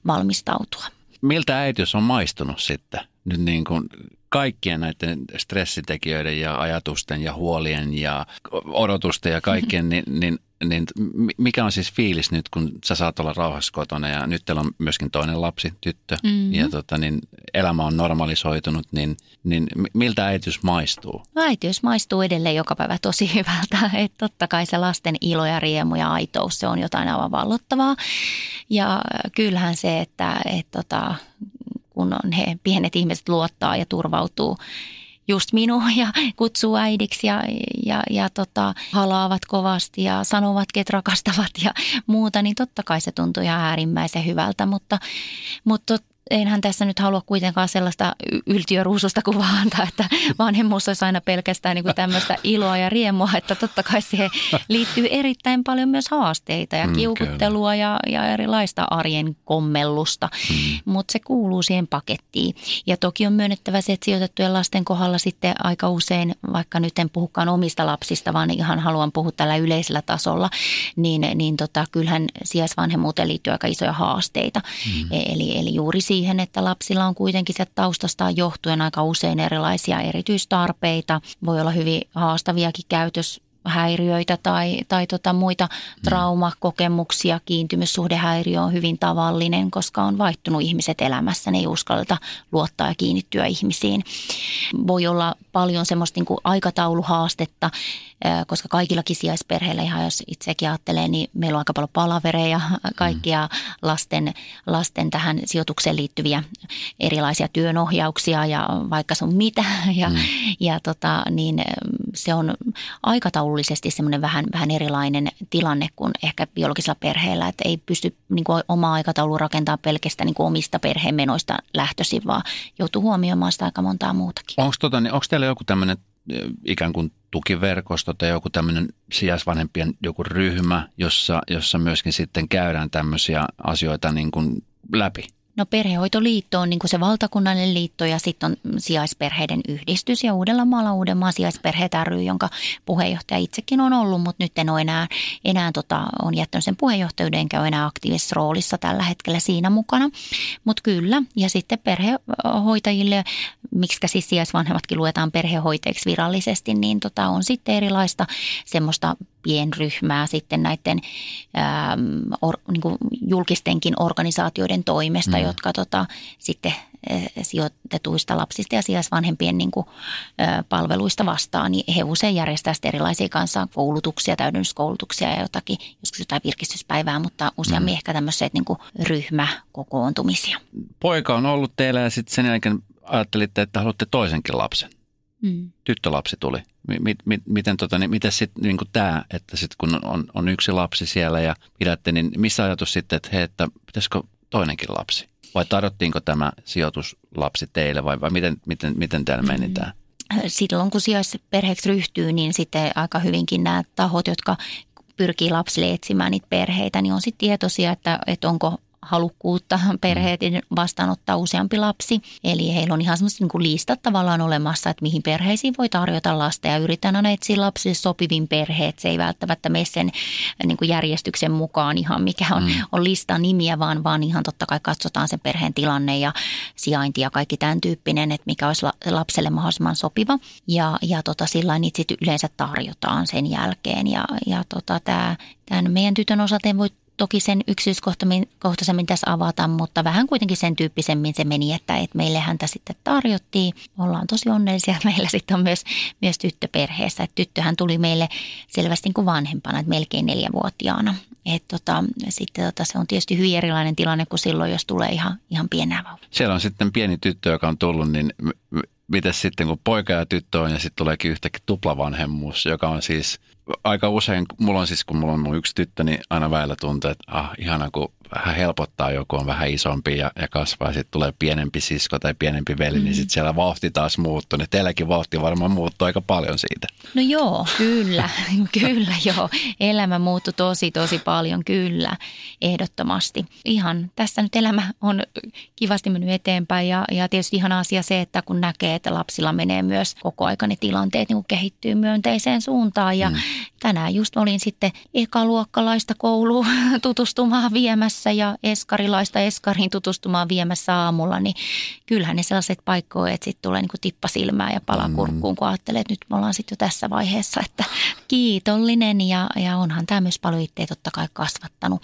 valmistautua. Miltä äitiys on maistunut sitten nyt niin kuin kaikkien näiden stressitekijöiden ja ajatusten ja huolien ja odotusten ja kaikkien, niin, niin niin mikä on siis fiilis nyt, kun sä saat olla rauhassa kotona ja nyt teillä on myöskin toinen lapsi, tyttö, mm-hmm. ja tota, niin elämä on normalisoitunut, niin, niin miltä äitiys maistuu? Äitiys maistuu edelleen joka päivä tosi (laughs) hyvältä. Et totta kai se lasten ilo ja riemu ja aitous, se on jotain aivan vallottavaa. Ja kyllähän se, että et tota, kun on he pienet ihmiset luottaa ja turvautuu just minua ja kutsuu äidiksi ja, ja, ja tota, halaavat kovasti ja sanovat, että rakastavat ja muuta, niin totta kai se tuntuu ihan äärimmäisen hyvältä, mutta, mutta enhän tässä nyt halua kuitenkaan sellaista yltiöruususta kuvaa antaa, että vanhemmuus olisi aina pelkästään niin kuin tämmöistä iloa ja riemua, että totta kai siihen liittyy erittäin paljon myös haasteita ja mm, kiukuttelua ja, ja erilaista arjen kommellusta, mm. mutta se kuuluu siihen pakettiin. Ja toki on myönnettävä se, että sijoitettujen lasten kohdalla sitten aika usein, vaikka nyt en puhukaan omista lapsista, vaan ihan haluan puhua tällä yleisellä tasolla, niin, niin tota, kyllähän sijaisvanhemmuuteen liittyy aika isoja haasteita. Mm. Eli, eli juuri siinä siihen, että lapsilla on kuitenkin se taustastaan johtuen aika usein erilaisia erityistarpeita. Voi olla hyvin haastaviakin käytös häiriöitä tai, tai tota muita mm. traumakokemuksia. Kiintymyssuhdehäiriö on hyvin tavallinen, koska on vaihtunut ihmiset elämässä. Ne ei uskalleta luottaa ja kiinnittyä ihmisiin. Voi olla paljon semmoista niin kuin aikatauluhaastetta, koska kaikillakin sijaisperheillä, ihan jos itsekin ajattelee, niin meillä on aika paljon palavereja, kaikkia mm. lasten, lasten tähän sijoitukseen liittyviä erilaisia työnohjauksia ja vaikka sun mitä. (laughs) Ja, mm. ja tota, niin se on aikataulullisesti semmoinen vähän, vähän erilainen tilanne kuin ehkä biologisella perheellä, että ei pysty niin kuin omaa aikataulua rakentamaan pelkästään niin kuin omista perheen lähtöisin, vaan joutuu huomioimaan sitä aika montaa muutakin. Onko tota, niin, teillä joku tämmöinen ikään kuin tukiverkosto tai joku tämmöinen sijaisvanhempien joku ryhmä, jossa, jossa myöskin sitten käydään tämmöisiä asioita niin kuin läpi? No perhehoitoliitto on niin kuin se valtakunnallinen liitto ja sitten on sijaisperheiden yhdistys ja Uudellamaalla Uudenmaan sijaisperheet ry, jonka puheenjohtaja itsekin on ollut, mutta nyt en ole enää, enää tota, on jättänyt sen puheenjohtajuuden enkä ole enää aktiivisessa roolissa tällä hetkellä siinä mukana. Mutta kyllä, ja sitten perhehoitajille, miksi siis sijaisvanhemmatkin luetaan perhehoitajiksi virallisesti, niin tota, on sitten erilaista semmoista pienryhmää sitten näiden äm, or, niin kuin julkistenkin organisaatioiden toimesta, mm. jotka tota, sitten sijoitetuista lapsista ja sijaisvanhempien niin kuin, palveluista vastaan, niin he usein järjestävät erilaisia kanssa koulutuksia, täydennyskoulutuksia ja jotakin, joskus jotain virkistyspäivää, mutta useammin mm. ehkä tämmöisiä niin kuin ryhmäkokoontumisia. Poika on ollut teillä ja sitten sen jälkeen ajattelitte, että haluatte toisenkin lapsen. Mm. Tyttölapsi tuli. M- m- miten tota, niin, miten sitten niin tämä, että sit kun on, on yksi lapsi siellä ja pidätte, niin missä ajatus sitten, että hei, että pitäisikö toinenkin lapsi? Vai tarjottiinko tämä sijoituslapsi teille vai, vai miten, miten, miten täällä meni mm. tämä? Silloin kun sijaisperheeksi ryhtyy, niin sitten aika hyvinkin nämä tahot, jotka pyrkii lapsille etsimään niitä perheitä, niin on sitten tietoisia, että, että onko halukkuutta (laughs) perheet vastaanottaa useampi lapsi. Eli heillä on ihan semmoista niin listat tavallaan olemassa, että mihin perheisiin voi tarjota lasta ja yritetään aina etsiä lapsille sopivin perheet. Se ei välttämättä mene sen niin kuin järjestyksen mukaan ihan mikä on, mm. on lista nimiä, vaan, vaan ihan totta kai katsotaan sen perheen tilanne ja sijainti ja kaikki tämän tyyppinen, että mikä olisi lapselle mahdollisimman sopiva. Ja, ja tota, sillä niitä sitten yleensä tarjotaan sen jälkeen. Ja, ja tota, tämä, tämän meidän tytön osalta voi toki sen yksityiskohtaisemmin tässä avata, mutta vähän kuitenkin sen tyyppisemmin se meni, että, että meille häntä sitten tarjottiin. Ollaan tosi onnellisia, että (laughs) meillä sitten on myös, myös tyttö perheessä. Että tyttöhän tuli meille selvästi niin kuin vanhempana, että melkein neljävuotiaana. Et tota, sitten tota, se on tietysti hyvin erilainen tilanne kuin silloin, jos tulee ihan, ihan pienää vauva. Siellä on sitten pieni tyttö, joka on tullut, niin miten sitten kun poika ja tyttö on ja sitten tuleekin yhtäkkiä tuplavanhemmuus, joka on siis aika usein, mulla on siis kun mulla on mun yksi tyttö, niin aina väillä tuntuu, että ah, ihana kun vähän helpottaa, joku on vähän isompi ja, ja kasvaa, sitten tulee pienempi sisko tai pienempi veli, niin mm. niin sitten siellä vauhti taas muuttuu. Niin teilläkin vauhti varmaan muuttuu aika paljon siitä. No joo, kyllä, (laughs) kyllä joo. Elämä muuttui tosi, tosi paljon, kyllä, ehdottomasti. Ihan tässä nyt elämä on kivasti mennyt eteenpäin ja, ja tietysti ihan asia se, että kun näkee, että lapsilla menee myös koko aika ne tilanteet niin kehittyy myönteiseen suuntaan ja mm. tänään just olin sitten ekaluokkalaista kouluun (laughs) tutustumaan viemässä viemässä ja eskarilaista eskariin tutustumaan viemässä aamulla, niin kyllähän ne sellaiset paikkoja, että sitten tulee niin kuin tippa silmään ja pala mm. kurkkuun, kun ajattelee, että nyt me ollaan sitten jo tässä vaiheessa, että kiitollinen ja, ja onhan tämä myös paljon itseä totta kai kasvattanut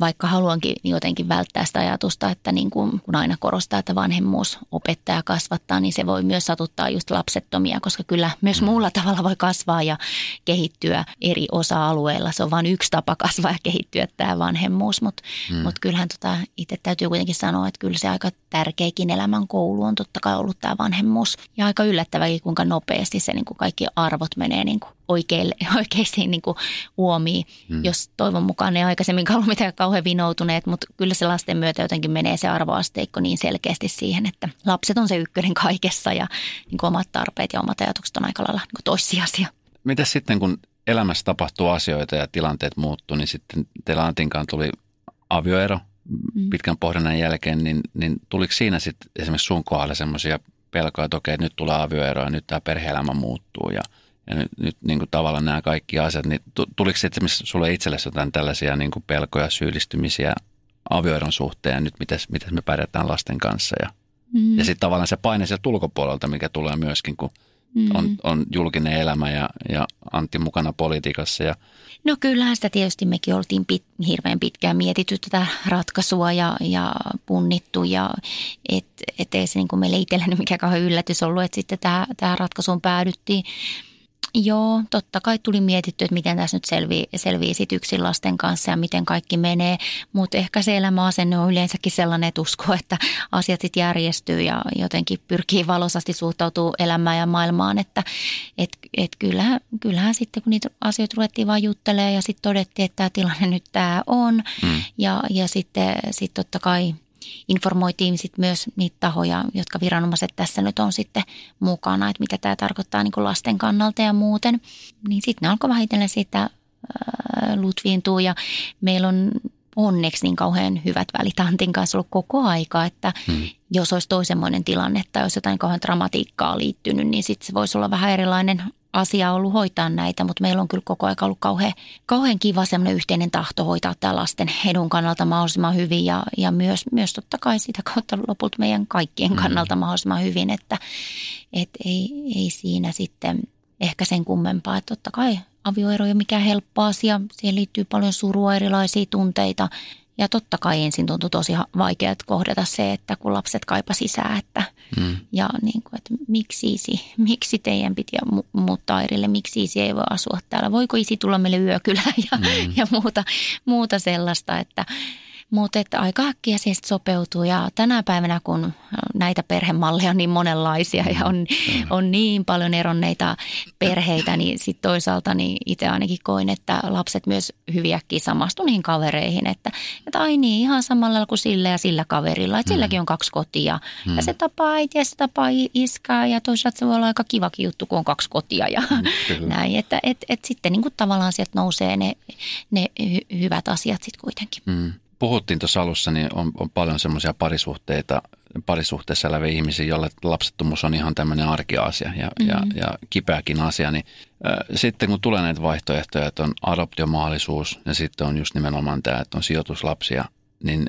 vaikka haluankin jotenkin välttää sitä ajatusta, että niin kuin, kun aina korostaa, että vanhemmuus opettaa kasvattaa, niin se voi myös satuttaa just lapsettomia, koska kyllä myös mm. muulla tavalla voi kasvaa ja kehittyä eri osa-alueilla. Se on vain yksi tapa kasvaa ja kehittyä tämä vanhemmuus, mutta mm. mut kyllähän tota, itse täytyy kuitenkin sanoa, että kyllä se aika tärkeikin elämän koulu on totta kai ollut tämä vanhemmuus. Ja aika yllättäväkin, kuinka nopeasti se niin kuin kaikki arvot menee niin kuin oikeille, (laughs) oikeisiin niin kuin uomiin, hmm. jos toivon mukaan ne aikaisemmin ollut mitään kauhean vinoutuneet, mutta kyllä se lasten myötä jotenkin menee se arvoasteikko niin selkeästi siihen, että lapset on se ykkönen kaikessa ja niin kuin omat tarpeet ja omat ajatukset on aika lailla niin kuin toissijaisia. Mitä sitten, kun elämässä tapahtuu asioita ja tilanteet muuttuu, niin sitten teillä Antinkaan tuli avioero mm. pitkän pohdinnan jälkeen, niin, niin tuliko siinä sitten esimerkiksi sun kohdalla semmoisia pelkoja, että okei, nyt tulee avioero ja nyt tämä perhe-elämä muuttuu ja – ja nyt, nyt niin kuin tavallaan nämä kaikki asiat, niin tuliko esimerkiksi sulle itsellesi jotain tällaisia niin kuin pelkoja, syyllistymisiä avioeron suhteen ja nyt miten, miten me pärjätään lasten kanssa ja, mm. ja sitten tavallaan se paine sieltä ulkopuolelta, mikä tulee myöskin, kun mm. on, on julkinen elämä ja, ja Antti mukana politiikassa. Ja... No kyllähän sitä tietysti mekin oltiin pit, hirveän pitkään mietitty tätä ratkaisua ja, ja punnittu ja et, et ei se niin kuin meille itselleni mikään kauhean yllätys ollut, että sitten tähän ratkaisuun päädyttiin. Joo, totta kai tuli mietitty, että miten tässä nyt selvii, selvii sit yksin lasten kanssa ja miten kaikki menee. Mutta ehkä se elämäasenne on yleensäkin sellainen, että usko, että asiat sitten järjestyy ja jotenkin pyrkii valosasti suhtautuu elämään ja maailmaan. Että et, et kyllähän, kyllähän sitten kun niitä asioita ruvettiin vaan juttelemaan ja sitten todettiin, että tämä tilanne nyt tämä on. Mm. Ja, ja sitten sit totta kai informoitiin sit myös niitä tahoja, jotka viranomaiset tässä nyt on sitten mukana, että mitä tämä tarkoittaa niin lasten kannalta ja muuten. Niin sitten ne alkoi vähitellen siitä äh, lutviintua ja meillä on onneksi niin kauhean hyvät välit Antin kanssa ollut koko aika, että hmm. jos olisi toisenmoinen tilanne tai jos jotain kauhean dramatiikkaa liittynyt, niin sitten se voisi olla vähän erilainen asia ollut hoitaa näitä, mutta meillä on kyllä koko ajan ollut kauhean, kauhean kiva semmoinen yhteinen tahto hoitaa tämä lasten edun kannalta mahdollisimman hyvin ja, ja myös, myös totta kai sitä kautta lopulta meidän kaikkien mm. kannalta mahdollisimman hyvin, että et ei, ei siinä sitten ehkä sen kummempaa, että totta kai avioero ei ole mikään helppo asia. Siihen liittyy paljon surua, erilaisia tunteita. Ja totta kai ensin tuntui tosi vaikeaa kohdata se, että kun lapset kaipa sisään, että mm. ja niin kuin, että miksi isi, miksi teidän piti muuttaa erille, miksi isi ei voi asua täällä, voiko isi tulla meille yökylään ja, mm. ja muuta, muuta sellaista, että mutta että aika äkkiä se sopeutuu ja tänä päivänä, kun näitä perhemalleja on niin monenlaisia ja on, mm. on niin paljon eronneita perheitä, niin sitten toisaalta niin itse ainakin koin, että lapset myös hyviäkin samastu niihin kavereihin, että, että ai niin, ihan samalla kuin sillä ja sillä kaverilla, että silläkin on kaksi kotia mm. ja se tapaa äitiä ja se tapaa iskää ja toisaalta se voi olla aika kivakin juttu, kun on kaksi kotia ja näin, että et, et sitten niin kuin tavallaan sieltä nousee ne, ne hy- hyvät asiat sitten kuitenkin. Mm puhuttiin tuossa alussa, niin on, on paljon semmoisia parisuhteita, parisuhteessa eläviä ihmisiä, joille lapsettomuus on ihan tämmöinen arkiasia ja, mm-hmm. ja, ja kipeäkin asia. Niin, äh, sitten kun tulee näitä vaihtoehtoja, että on adoptiomahdollisuus ja sitten on just nimenomaan tämä, että on sijoituslapsia, niin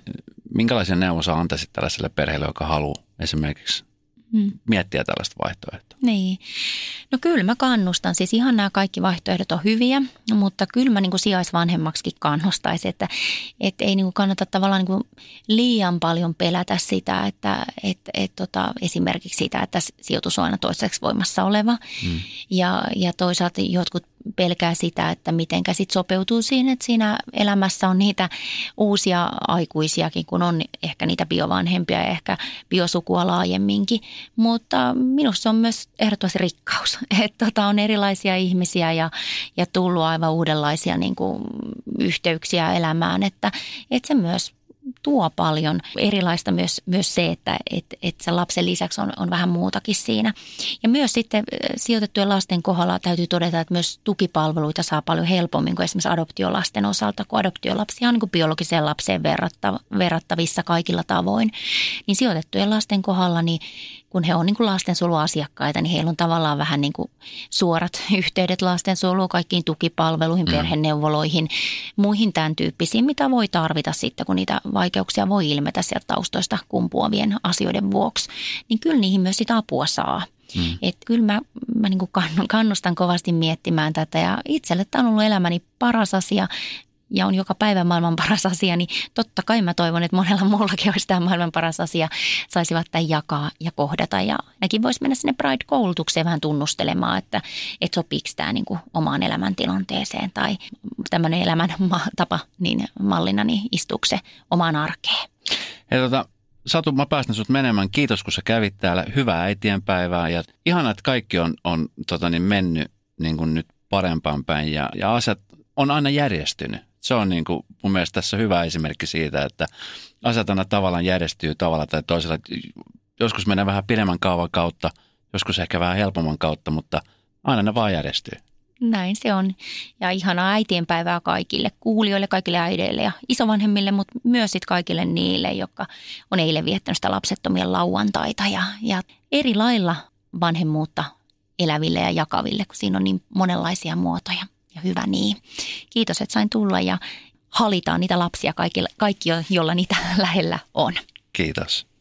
minkälaisia neuvoja antaisit tällaiselle perheelle, joka haluaa esimerkiksi mm. miettiä tällaista vaihtoehtoa. Niin. No kyllä mä kannustan. Siis ihan nämä kaikki vaihtoehdot on hyviä, mutta kyllä mä niin kuin sijaisvanhemmaksikin kannustaisin, että, että ei niin kuin kannata tavallaan niin kuin liian paljon pelätä sitä, että et, et tota, esimerkiksi sitä, että sijoitus on aina toiseksi voimassa oleva. Mm. Ja, ja toisaalta jotkut pelkää sitä, että miten sit sopeutuu siihen, että siinä elämässä on niitä uusia aikuisiakin, kun on ehkä niitä biovanhempia ja ehkä biosukua laajemminkin. Mutta minusta se on myös ehdottomasti rikkaus, (laughs) että tota, on erilaisia ihmisiä ja, ja tullut aivan uudenlaisia niin kuin, yhteyksiä elämään, että, että se myös tuo paljon erilaista myös, myös se, että et, et sen lapsen lisäksi on, on vähän muutakin siinä. Ja myös sitten sijoitettujen lasten kohdalla täytyy todeta, että myös tukipalveluita saa paljon helpommin kuin esimerkiksi adoptiolasten osalta, kun adoptiolapsia on niin kuin biologiseen lapseen verrattavissa kaikilla tavoin. Niin sijoitettujen lasten kohdalla niin kun he on niin kuin lastensuojeluasiakkaita, niin heillä on tavallaan vähän niin kuin suorat (laughs) yhteydet lastensuojeluun, kaikkiin tukipalveluihin, mm. perheneuvoloihin, muihin tämän tyyppisiin, mitä voi tarvita sitten, kun niitä vaikeuksia voi ilmetä sieltä taustoista kumpuavien asioiden vuoksi. Niin kyllä niihin myös sitä apua saa. Mm. Että kyllä mä, mä niin kannustan kovasti miettimään tätä ja itselle tämä on ollut elämäni paras asia ja on joka päivä maailman paras asia, niin totta kai mä toivon, että monella muullakin olisi tämä maailman paras asia, saisivat tämän jakaa ja kohdata. Ja nekin voisi mennä sinne Pride-koulutukseen vähän tunnustelemaan, että, että sopiiko tämä niin kuin omaan elämäntilanteeseen tai tämmöinen elämäntapa niin mallina, niin istuuko se omaan arkeen. Hei, tota, Satu, mä päästän sut menemään. Kiitos, kun sä kävit täällä. Hyvää äitienpäivää ja ihana, että kaikki on, on tota niin, mennyt niin kuin nyt parempaan päin ja, ja asiat on aina järjestynyt se on niin kuin mun mielestä tässä hyvä esimerkki siitä, että asiat aina tavallaan järjestyy tavalla tai toisella. Joskus menee vähän pidemmän kaavan kautta, joskus ehkä vähän helpomman kautta, mutta aina ne vaan järjestyy. Näin se on. Ja ihanaa äitienpäivää kaikille kuulijoille, kaikille äideille ja isovanhemmille, mutta myös sit kaikille niille, jotka on eilen viettänyt sitä lapsettomia lauantaita ja, ja eri lailla vanhemmuutta eläville ja jakaville, kun siinä on niin monenlaisia muotoja ja hyvä niin. Kiitos, että sain tulla ja halitaan niitä lapsia kaikki, kaikki joilla niitä (laughs) lähellä on. Kiitos.